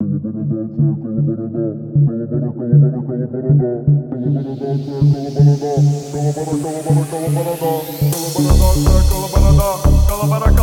Kalabarada, kalabarada, kalabarada, kalabarada,